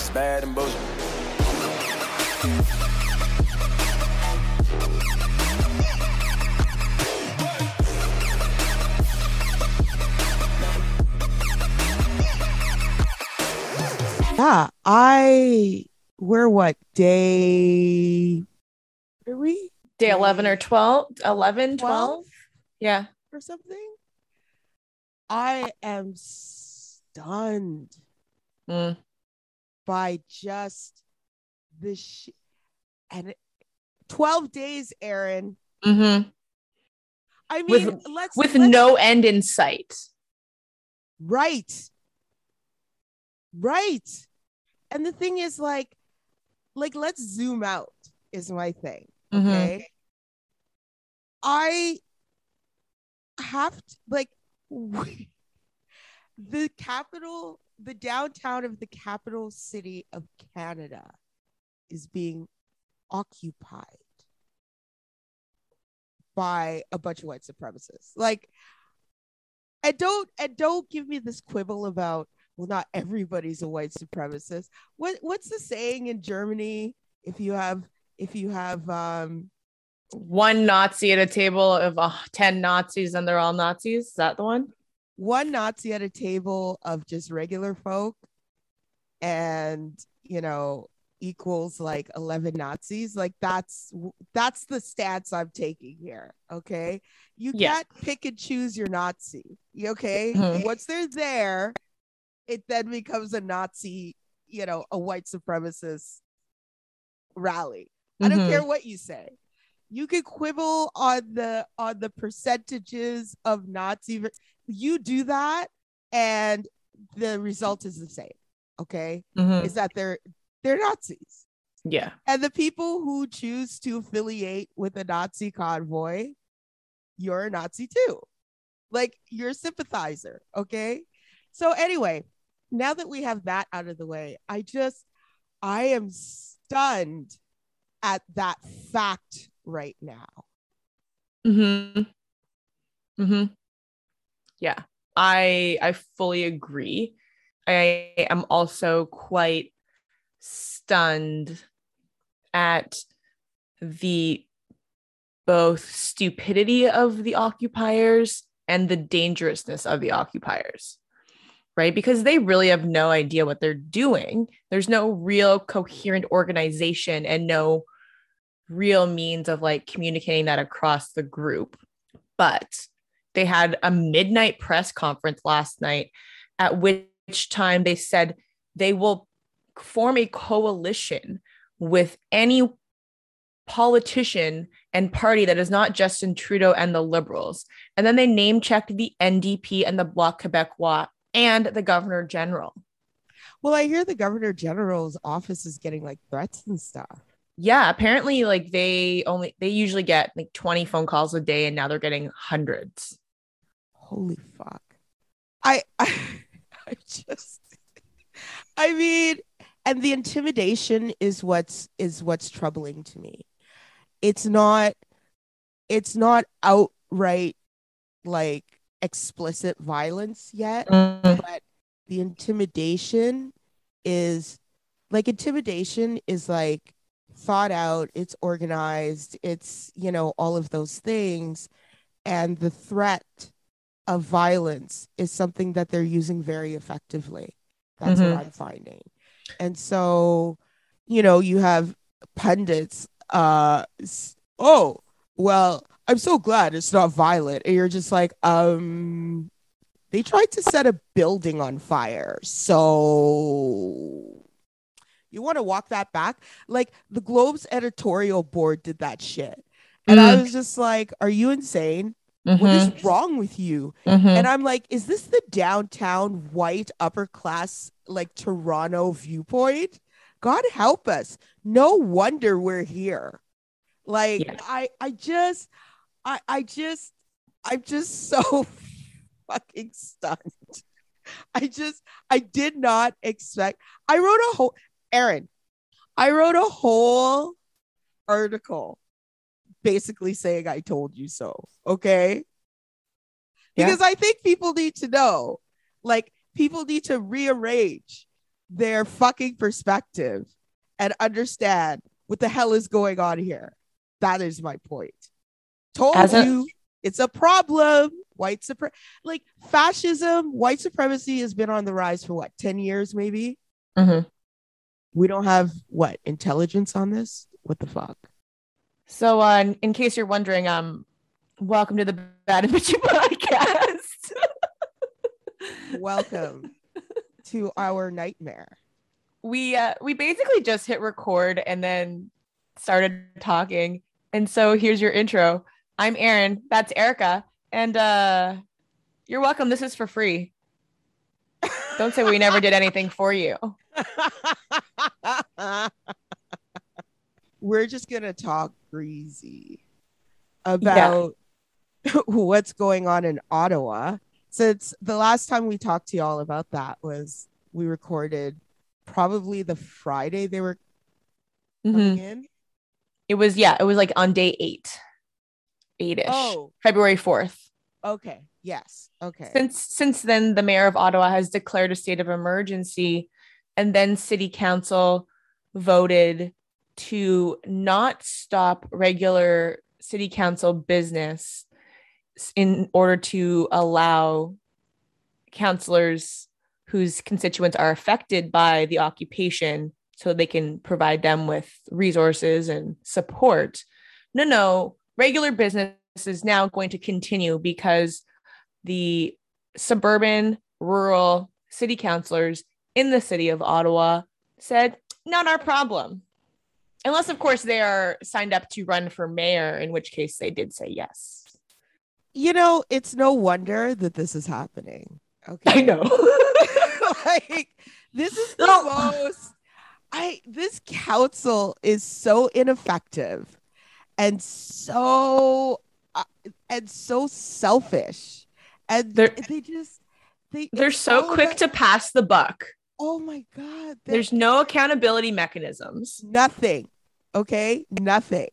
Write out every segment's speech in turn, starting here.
It's bad and bullshit. Yeah, I we're what day are we Day 11 or 12? 11, 12? 12? Yeah. or something? I am stunned Mm. By just the sh- and 12 days, Aaron. Mm-hmm. I With- mean, let's With let's- no end in sight. right. Right. And the thing is like like let's zoom out is my thing. Mhm. Okay. I have to like we- the capital, the downtown of the capital city of Canada is being occupied by a bunch of white supremacists. Like, and don't and don't give me this quibble about well, not everybody's a white supremacist. What what's the saying in Germany? If you have if you have um One Nazi at a table of uh, 10 Nazis and they're all Nazis. Is that the one? One Nazi at a table of just regular folk and you know equals like 11 Nazis like that's that's the stats I'm taking here okay you Yeah. can't pick and choose your Nazi okay Mhm. once they're there it then becomes a Nazi you know a white supremacist rally I don't Mhm. care what you say. You can quibble on the on the percentages of Nazi. You do that, and the result is the same. Okay, Mhm. is that they're they're Nazis, Yeah. and the people who choose to affiliate with a Nazi convoy, you're a Nazi too. Like you're a sympathizer. Okay, so anyway, now that we have that out of the way, I just I am stunned at that fact right now. Mm-hmm. Mm-hmm. Yeah. I I fully agree. I am also quite stunned at the both stupidity of the occupiers and the dangerousness of the occupiers. Right? Because they really have no idea what they're doing. There's no real coherent organization and no real means of like communicating that across the group. But they had a midnight press conference last night at which time they said they will form a coalition with any politician and party that is not Justin Trudeau and the Liberals. And then they name checked the NDP and the Bloc Québécois and the Governor General. Well, I hear the Governor General's office is getting like threats and stuff. Yeah, apparently like they only they usually get like 20 phone calls a day and now they're getting hundreds. Holy fuck. I I, I just I mean, and the intimidation is what's is what's troubling to me. It's not it's not outright like explicit violence yet. Mm. but the intimidation is like intimidation is like thought out it's organized it's you know all of those things and the threat of violence is something that they're using very effectively that's Mhm. what i'm finding and so you know you have pundits uh oh well i'm so glad it's not violent and you're just like um they tried to set a building on fire. So you want to walk that back? Like the Globe's editorial board did that shit. And I Mm. was just like, are you insane? Mhm, What is wrong with you? mhm. And I'm like, is this the downtown white upper class, like Toronto viewpoint? God help us. No wonder we're here. Like, Yeah. I, I just, I, I just, I'm just so fucking stunned. I just, I did not expect. I wrote a whole, Aaron, I wrote a whole article basically saying I told you so. Okay. Yeah. Because I think people need to know, like, people need to rearrange their fucking perspective and understand what the hell is going on here. That is my point. Told As a- you it's a problem. White supremacy, like fascism, white supremacy has been on the rise for what, 10 years maybe? Mhm. We don't have what intelligence on this? What the fuck? So, uh, in- case you're wondering, um, welcome to the Bad and Bitchy podcast. Welcome to our nightmare. we uh, we basically just hit record and then started talking. And so here's your intro. I'm Aaron. That's Erica. And uh, you're welcome. This is for free. Don't say we never did anything for you. We're just gonna talk greasy about what's going on in Ottawa. Since the last time we talked to y'all about that was we recorded probably the Friday they were Mhm. coming in. It was yeah. It was like on day eight, eight ish, Oh, February fourth. okay. Yes. Okay. Since since then, the mayor of Ottawa has declared a state of emergency, and then City Council voted to not stop regular City Council business in order to allow councillors whose constituents are affected by the occupation so they can provide them with resources and support. No, no, regular business is now going to continue because the suburban, rural city councilors in the city of Ottawa said, not our problem. Unless, of course, they are signed up to run for mayor, in which case they did say yes. you know, it's no wonder that this is happening. Okay. I know. like this is the No. most I this council is so ineffective and so uh, and so selfish and They're- they just they They're it's so quick to pass the buck. Oh my god There's no accountability mechanisms. nothing okay nothing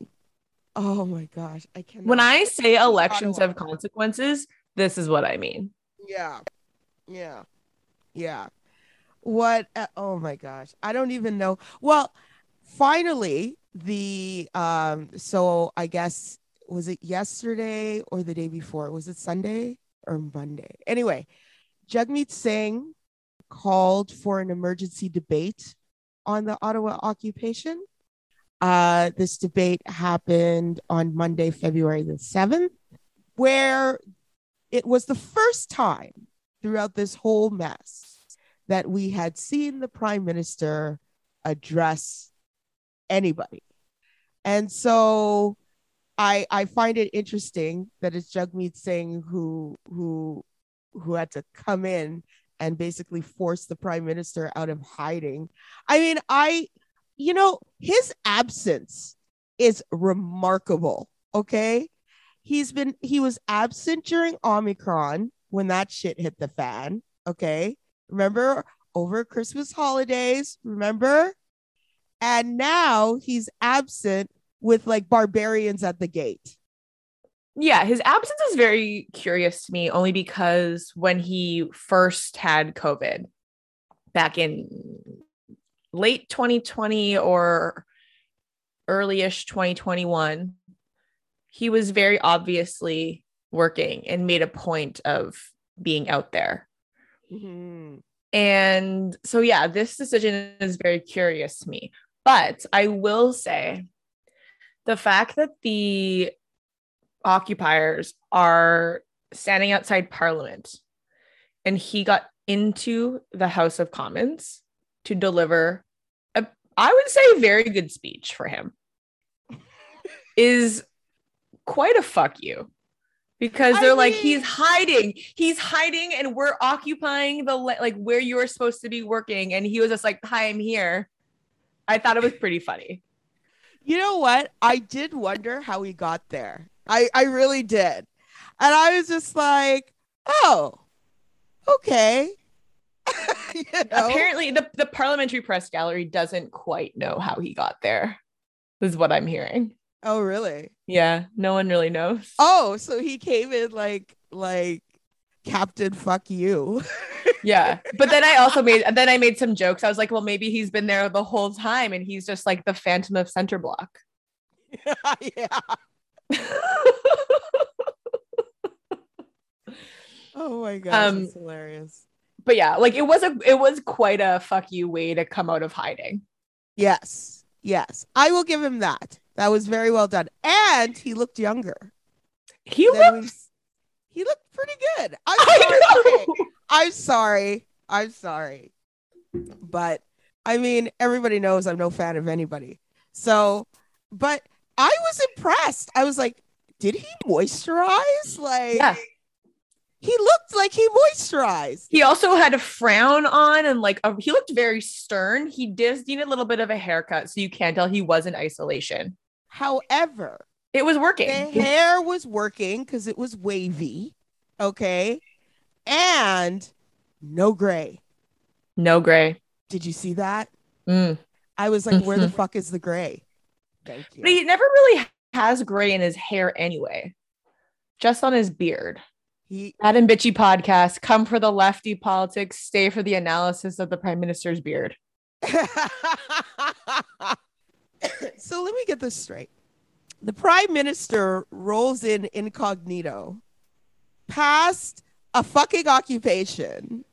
oh my gosh I can't When I say elections have consequences, this is what I mean. Yeah. Yeah. Yeah. What uh, oh my gosh. I don't even know. Well, finally the um so I guess was it yesterday or the day before? Was it Sunday or Monday? Anyway, Jagmeet Singh called for an emergency debate on the Ottawa occupation. Uh, this debate happened on Monday, February the 7th, where it was the first time throughout this whole mess that we had seen the prime minister address anybody. And so I I find it interesting that it's Jagmeet Singh who who who had to come in and basically force the prime minister out of hiding. I mean, I you know, his absence is remarkable, okay? He's been he was absent during Omicron when that shit hit the fan, okay? Remember over Christmas holidays, remember? And now he's absent with like barbarians at the gate. Yeah, his absence is very curious to me only because when he first had COVID back in late 2020 or early-ish 2021, he was very obviously working and made a point of being out there. Mhm. And so, yeah, this decision is very curious to me. But I will say the fact that the occupiers are standing outside Parliament. And he got into the House of Commons to deliver a, I would say, very good speech for him. Is quite a fuck you. Because they're like mean- he's hiding. He's hiding and we're occupying the le- like where you're supposed to be working. And he was just like hi i'm here. I thought it was pretty funny. You know what? I did wonder how he got there. I I really did. And I was just like, "Oh. Okay." you know? apparently the, the parliamentary press gallery doesn't quite know how he got there is what i'm hearing Oh, really? yeah no one really knows Oh, so he came in like like Captain Fuck You. yeah. But then I also made then I made some jokes. I was like, well, maybe he's been there the whole time and he's just like the phantom of center block. yeah. oh my gosh, Um, that's hilarious. But yeah, like it was a it was quite a fuck you way to come out of hiding. Yes. Yes. I will give him that. That was very well done. And he looked younger. He looked He looked pretty good. I'm I sorry. know. I'm sorry. I'm sorry. But I mean, everybody knows I'm no fan of anybody. So, but I was impressed. I was like, did he moisturize? Like, Yeah. he looked like he moisturized. He also had a frown on and like a, he looked very stern. He did need a little bit of a haircut, so you can't tell he was in isolation. However, It was working. the hair was working because it was wavy. Okay. And no gray. No gray. Did you see that? Mm. I was like, where the fuck is the gray? Thank But he never really has gray in his hair anyway, just on his beard. He and Bitchy podcast. Come for the lefty politics, stay for the analysis of the prime minister's beard. so let me get this straight. The prime minister rolls in incognito past a fucking occupation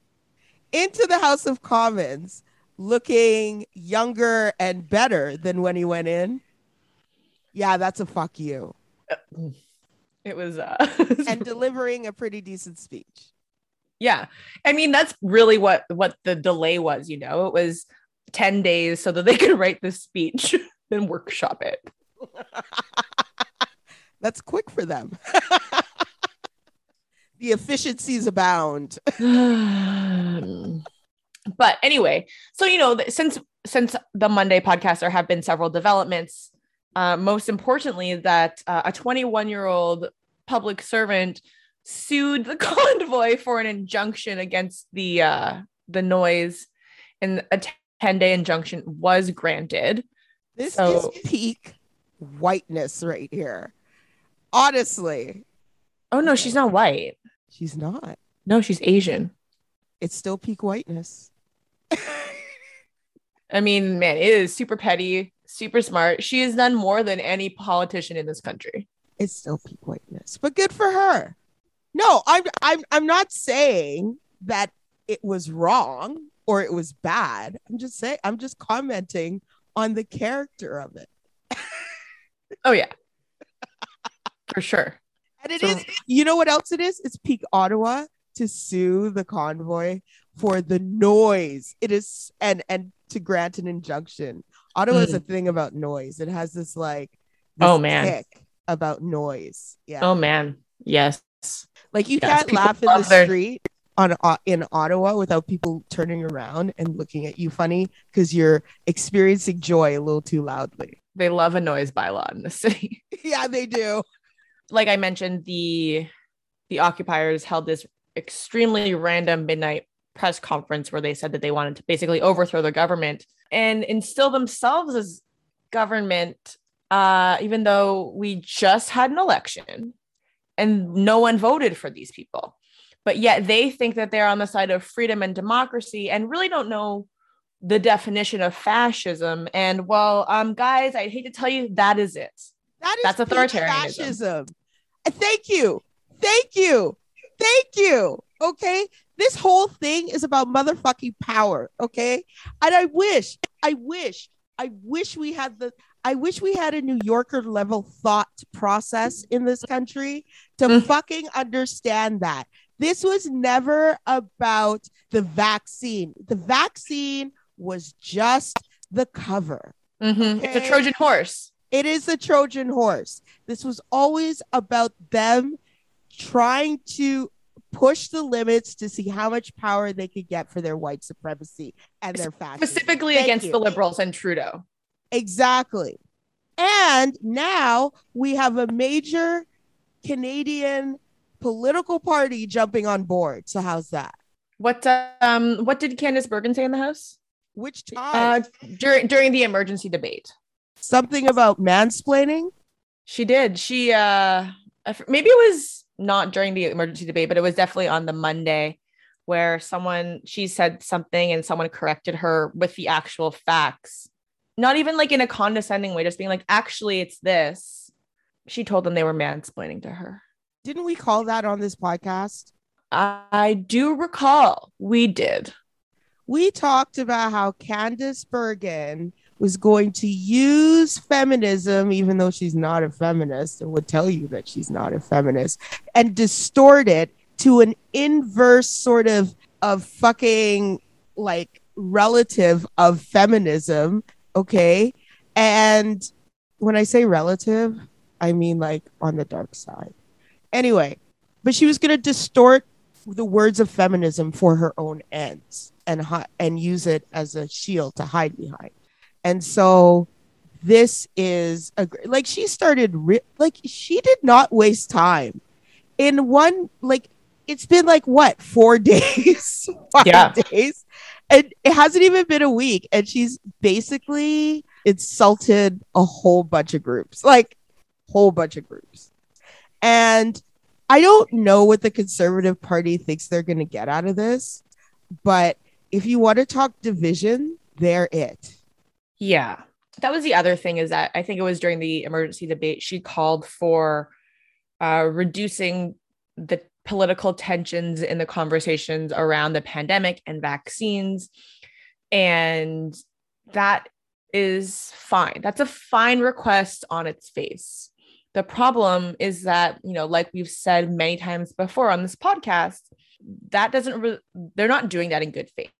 into the House of Commons looking younger and better than when he went in. Yeah, that's a fuck you. It was, uh, And delivering a pretty decent speech. yeah. I mean, that's really what what the delay was. You know, it was ten days so that they could write this speech and workshop it. That's quick for them. the efficiencies abound. but anyway, so you know, since since the Monday podcast, there have been several developments. Uh, most importantly, that uh, a 21 year old public servant sued the convoy for an injunction against the uh, the noise, and a 10 day injunction was granted. This So- is peak whiteness right here. Honestly, Oh no, she's not white. she's not. No, she's Asian. It's still peak whiteness. I mean, man, it is super petty, super smart. She has done more than any politician in this country. it's still peak whiteness, but good for her. No, I'm I'm I'm not saying that it was wrong or it was bad. I'm just saying I'm just commenting on the character of it. Oh yeah, for sure. And it So- is. you know what else it is? It's peak Ottawa to sue the convoy for the noise. It is and and to grant an injunction. Ottawa is a thing about noise. It has this like this Mm. Oh, man. about noise. Yeah. Oh man, yes. like you yes, can't people laugh in the their- street on uh, in Ottawa without people turning around and looking at you funny because you're experiencing joy a little too loudly. They love a noise bylaw in the city. yeah, they do. like I mentioned, the the occupiers held this extremely random midnight press conference where they said that they wanted to basically overthrow the government and instill themselves as government, uh, even though we just had an election and no one voted for these people. But yet they think that they're on the side of freedom and democracy and really don't know the definition of fascism. And well, um, guys, I hate to tell you, that is it. That is That's authoritarianism. fascism. Thank you. Thank you. Thank you. Okay. This whole thing is about motherfucking power. Okay. And I wish, I wish, I wish we had the, I wish we had a New Yorker level thought process in this country to Mm. fucking understand that. This was never about the vaccine. The vaccine was just the cover. Mhm. It's a Trojan horse. It is a Trojan horse. This was always about them trying to push the limits to see how much power they could get for their white supremacy and their fascism. specifically Thank against you. the liberals and Trudeau. Exactly. And now we have a major Canadian political party jumping on board. So how's that? What um what did Candice Bergen say in the House? Which time? Uh during during the emergency debate. Something about mansplaining? She did. She uh maybe it was not during the emergency debate, but it was definitely on the Monday where someone she said something and someone corrected her with the actual facts. Not even like in a condescending way, just being like, actually, it's this. She told them they were mansplaining to her. Didn't we call that on this podcast? I do recall we did. We talked about how Candice Bergen was going to use feminism, even though she's not a feminist and would tell you that she's not a feminist, and distort it to an inverse sort of of fucking like relative of feminism. Okay. And when I say relative, I mean like on the dark side. Anyway, but she was going to distort the words of feminism for her own ends and and use it as a shield to hide behind. And so this is a like she started re- like she did not waste time in one like it's been like what four days? Five yeah. days? And it hasn't even been a week. And she's basically insulted a whole bunch of groups like whole bunch of groups. And i don't know what the conservative party thinks they're going to get out of this but if you want to talk division they're it yeah. That was the other thing is that I think it was during the emergency debate, she called for uh, reducing the political tensions in the conversations around the pandemic and vaccines. And that is fine. That's a fine request on its face. The problem is that, you know, like we've said many times before on this podcast, that doesn't, re- they're not doing that in good faith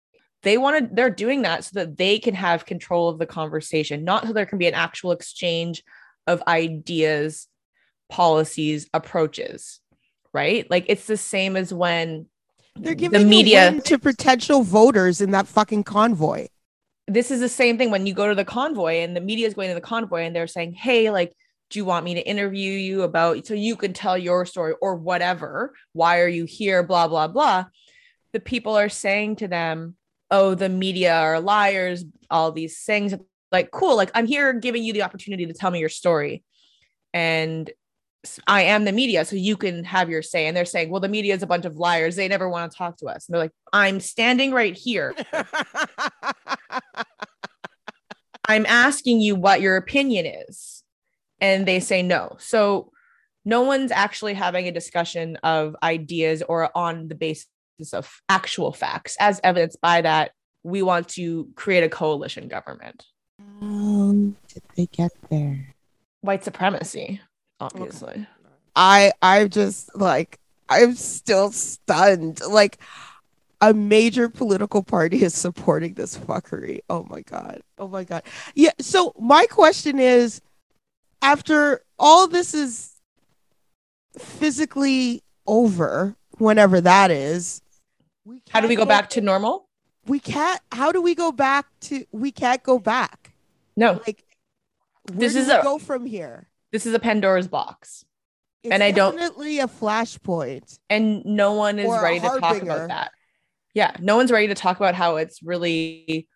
they want to they're doing that so that they can have control of the conversation not so there can be an actual exchange of ideas policies approaches right? Like it's the same as when they're giving the media to potential voters in that fucking convoy. This is the same thing when you go to the convoy and the media is going to the convoy and they're saying hey like do you want me to interview you about so you can tell your story or whatever. Why are you here? Blah blah blah. The people are saying to them oh, the media are liars, all these things. Like, cool, like I'm here giving you the opportunity to tell me your story. And I am the media, so you can have your say. And they're saying, well, the media is a bunch of liars. They never want to talk to us. And they're like, I'm standing right here. I'm asking you what your opinion is. And they say no. So no one's actually having a discussion of ideas or on the basis of actual facts, as evidenced by that we want to create a coalition government. How did they get there? White supremacy, obviously. I i'm just like I'm still stunned. Like a major political party is supporting this fuckery. Oh my god. Oh my god. Yeah. So my question is, after all this is physically over, whenever that is, how do we go back to normal? We can't. How do we go back to? We can't go back. No. Like this is a go from here. This is a Pandora's box. It's and I don't definitely a flashpoint. And no one is ready to talk about that. Yeah, no one's ready to talk about how it's really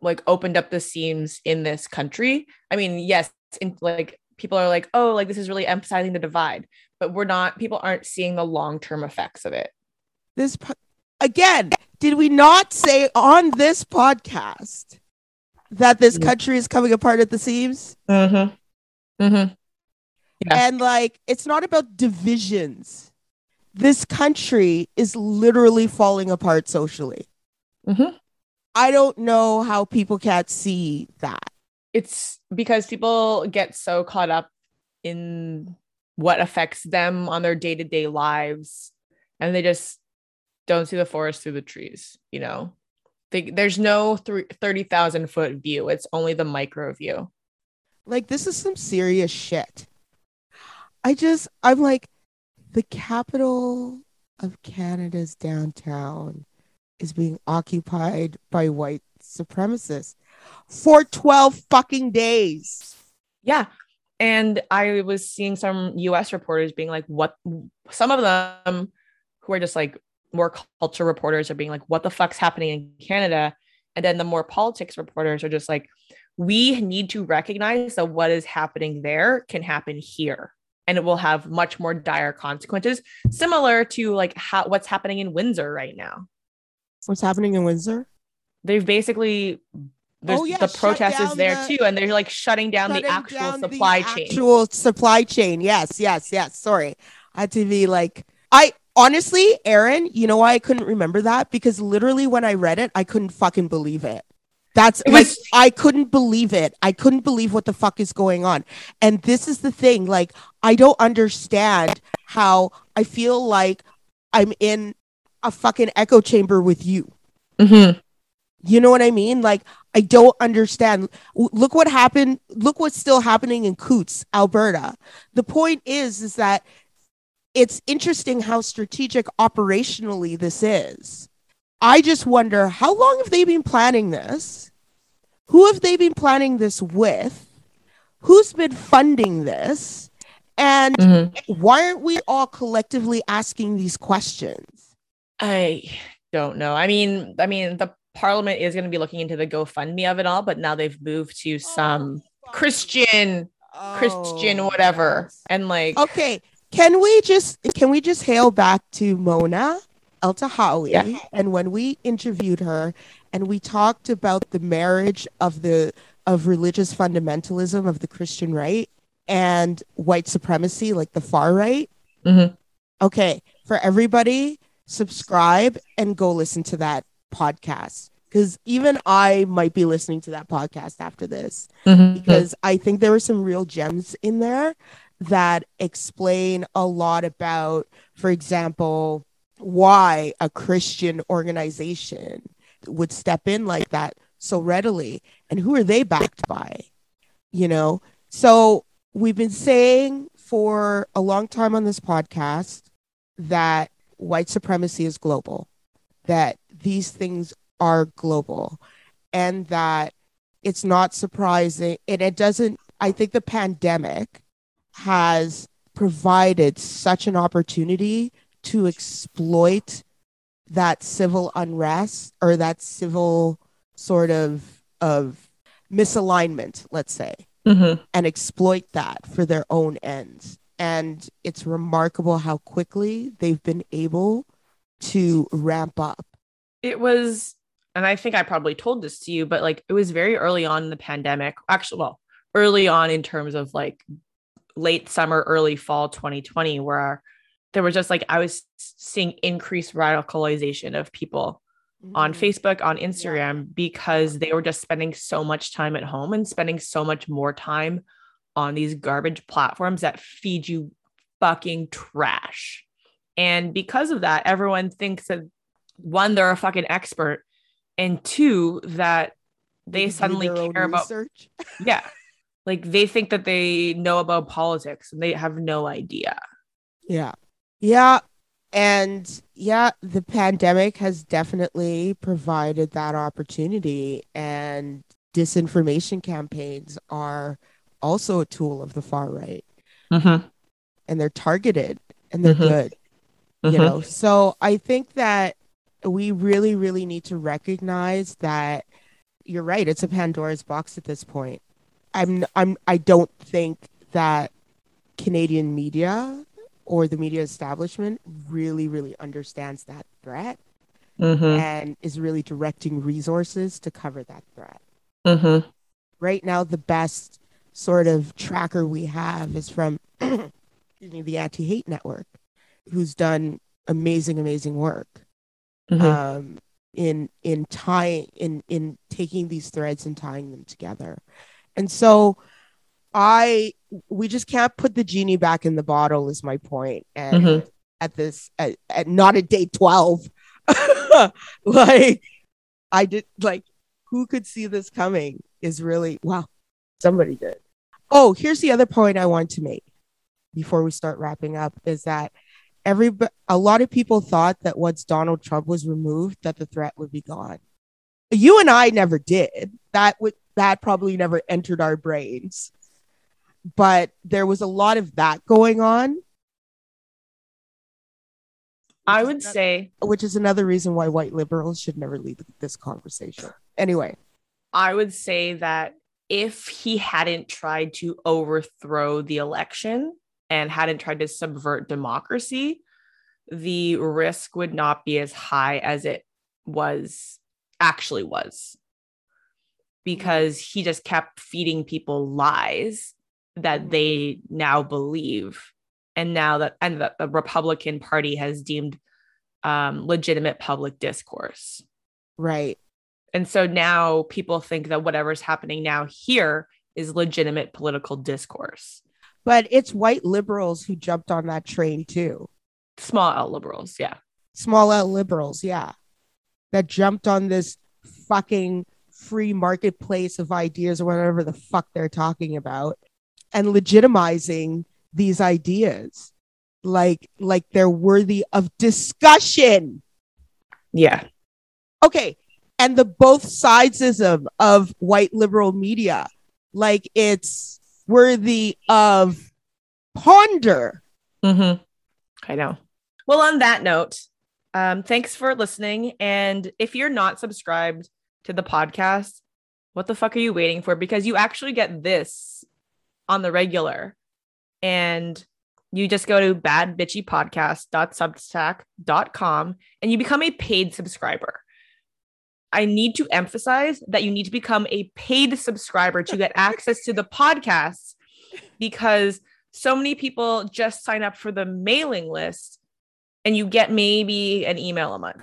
like opened up the seams in this country. I mean, yes, in, like people are like, oh, like this is really emphasizing the divide, but we're not. People aren't seeing the long term effects of it. This again, did we not say on this podcast that this mm-hmm. country is coming apart at the seams? Mm-hmm. Mm-hmm. Yeah. And like, it's not about divisions. This country is literally falling apart socially. Mm-hmm. I don't know how people can't see that. It's because people get so caught up in what affects them on their day to day lives and they just don't see the forest through the trees, you know? They, there's no 30,000 foot view. It's only the micro view. Like, this is some serious shit. I just, I'm like, the capital of Canada's downtown is being occupied by white supremacists for 12 fucking days. Yeah. And I was seeing some US reporters being like, what some of them who are just like more culture reporters are being like, what the fuck's happening in Canada? And then the more politics reporters are just like, we need to recognize that what is happening there can happen here. and it will have much more dire consequences, similar to like how what's happening in Windsor right now. What's happening in Windsor? They've basically there's Oh, yeah, the protest is there the- too, and they're like shutting down the actual down the supply chain. Actual supply chain. Yes, yes, yes. Sorry. I had to be like, I honestly, Aaron, you know why I couldn't remember that? Because literally when I read it, I couldn't fucking believe it. That's It like, was- I couldn't believe it. I couldn't believe what the fuck is going on. And this is the thing. Like, I don't understand how I feel like I'm in a fucking echo chamber with you. Mhm. You know what I mean? Like, I don't understand. Look what happened. Look what's still happening in Coutts, Alberta. The point is, is that it's interesting how strategic operationally this is. I just wonder how long have they been planning this? Who have they been planning this with? Who's been funding this? And Mhm. why aren't we all collectively asking these questions? I don't know. I mean, I mean, the parliament is going to be looking into the GoFundMe of it all, but now they've moved to some Christian, Christian, Oh, whatever, yes. and like, Okay, can we just can we just hail back to Mona Eltahawy Yeah. and when we interviewed her and we talked about the marriage of the of religious fundamentalism of the Christian right and white supremacy like the far right. Mhm. Okay, for everybody subscribe and go listen to that podcast cuz even I might be listening to that podcast after this Mhm. because I think there were some real gems in there that explain a lot about, for example, why a Christian organization would step in like that so readily and who are they backed by, you know? So we've been saying for a long time on this podcast that white supremacy is global, that these things are global, and that it's not surprising and it doesn't i think the pandemic has provided such an opportunity to exploit that civil unrest or that civil sort of of misalignment let's say Mhm. and exploit that for their own ends and it's remarkable how quickly they've been able to ramp up it was and i think i probably told this to you but like it was very early on in the pandemic actually well early on in terms of like late summer early fall 2020 where there was just like i was seeing increased radicalization of people on Mhm. facebook on instagram because they were just spending so much time at home and spending so much more time on these garbage platforms that feed you fucking trash and because of that everyone thinks that one they're a fucking expert and two that they do suddenly care about research. yeah like they think that they know about politics and they have no idea Yeah. Yeah. And yeah, the pandemic has definitely provided that opportunity. And disinformation campaigns are also a tool of the far right. mm-hmm. And they're targeted and they're Mhm. good. You know, so I think that we really, really need to recognize that you're right. It's a Pandora's box at this point. I'm, I'm, I don't think that Canadian media or the media establishment really, really understands that threat mm-hmm. and is really directing resources to cover that threat. Mm-hmm. Right now, the best sort of tracker we have is from excuse me, the Anti Hate Network, who's done amazing, amazing work Mm-hmm. um, in in tying in in taking these threads and tying them together. And so I we just can't put the genie back in the bottle is my point. And Mhm. at this at, at not at day 12. like I did like who could see this coming is really wow. Somebody did. Oh, here's the other point I want to make before we start wrapping up is that every a lot of people thought that once Donald Trump was removed that the threat would be gone. You and I never did. That would that probably never entered our brains. But there was a lot of that going on. I would is ano- say which is another reason why white liberals should never lead this conversation. Anyway, I would say that if he hadn't tried to overthrow the election, and hadn't tried to subvert democracy, the risk would not be as high as it was actually was. Because he just kept feeding people lies that they now believe. And now that and that the republican party has deemed um, legitimate public discourse. Right. And so now people think that whatever's happening now here is legitimate political discourse but it's white liberals who jumped on that train too small L liberals, yeah. Small L liberals, yeah. That jumped on this fucking free marketplace of ideas or whatever the fuck they're talking about and legitimizing these ideas like like they're worthy of discussion. Yeah. Okay. And the both sidesism of white liberal media, like it's worthy of ponder. Mm-hmm. I know. Well, on that note, um, thanks for listening. And if you're not subscribed to the podcast, what the fuck are you waiting for? Because you actually get this on the regular. And you just go to badbitchypodcast.substack.com and you become a paid subscriber. I need to emphasize that you need to become a paid subscriber to get access to the podcasts because so many people just sign up for the mailing list and you get maybe an email a month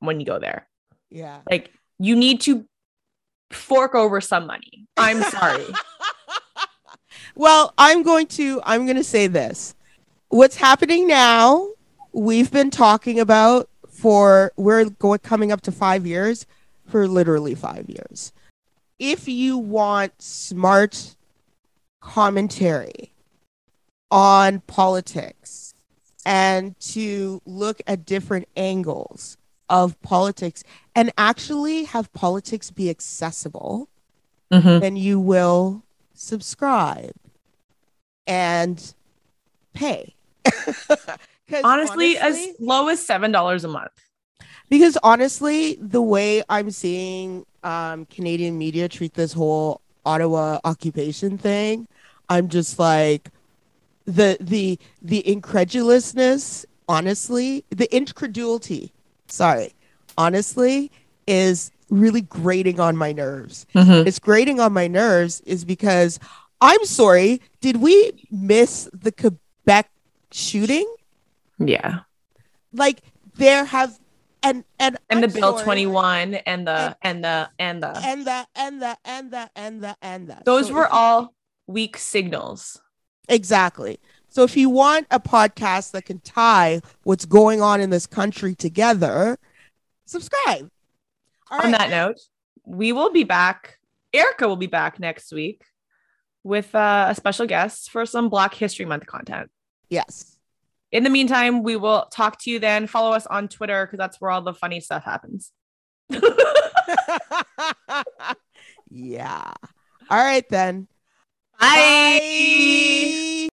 when you go there. Yeah. Like you need to fork over some money. I'm sorry. well, I'm going to I'm going to say this. What's happening now, we've been talking about for we're going coming up to 5 years for literally 5 years. If you want smart commentary on politics, and to look at different angles of politics and actually have politics be accessible, mm-hmm. then you will subscribe and pay. honestly, honestly, as low as seven dollars a month. Because honestly, the way I'm seeing um, Canadian media treat this whole Ottawa occupation thing, I'm just like, the the the incredulousness honestly the incredulity sorry honestly is really grating on my nerves mm-hmm. it's grating on my nerves is because i'm sorry did we miss the quebec shooting yeah like there have and and and I'm the bill sorry, 21 and the and, and, the and the and the and the and the and the and the those so were all weak signals Exactly. So if you want a podcast that can tie what's going on in this country together, subscribe. All on right. that note, we will be back. Erica will be back next week with uh, a special guest for some Black History Month content. Yes. In the meantime, we will talk to you then. Follow us on Twitter because that's where all the funny stuff happens. yeah. All right, then. Bye. Bye.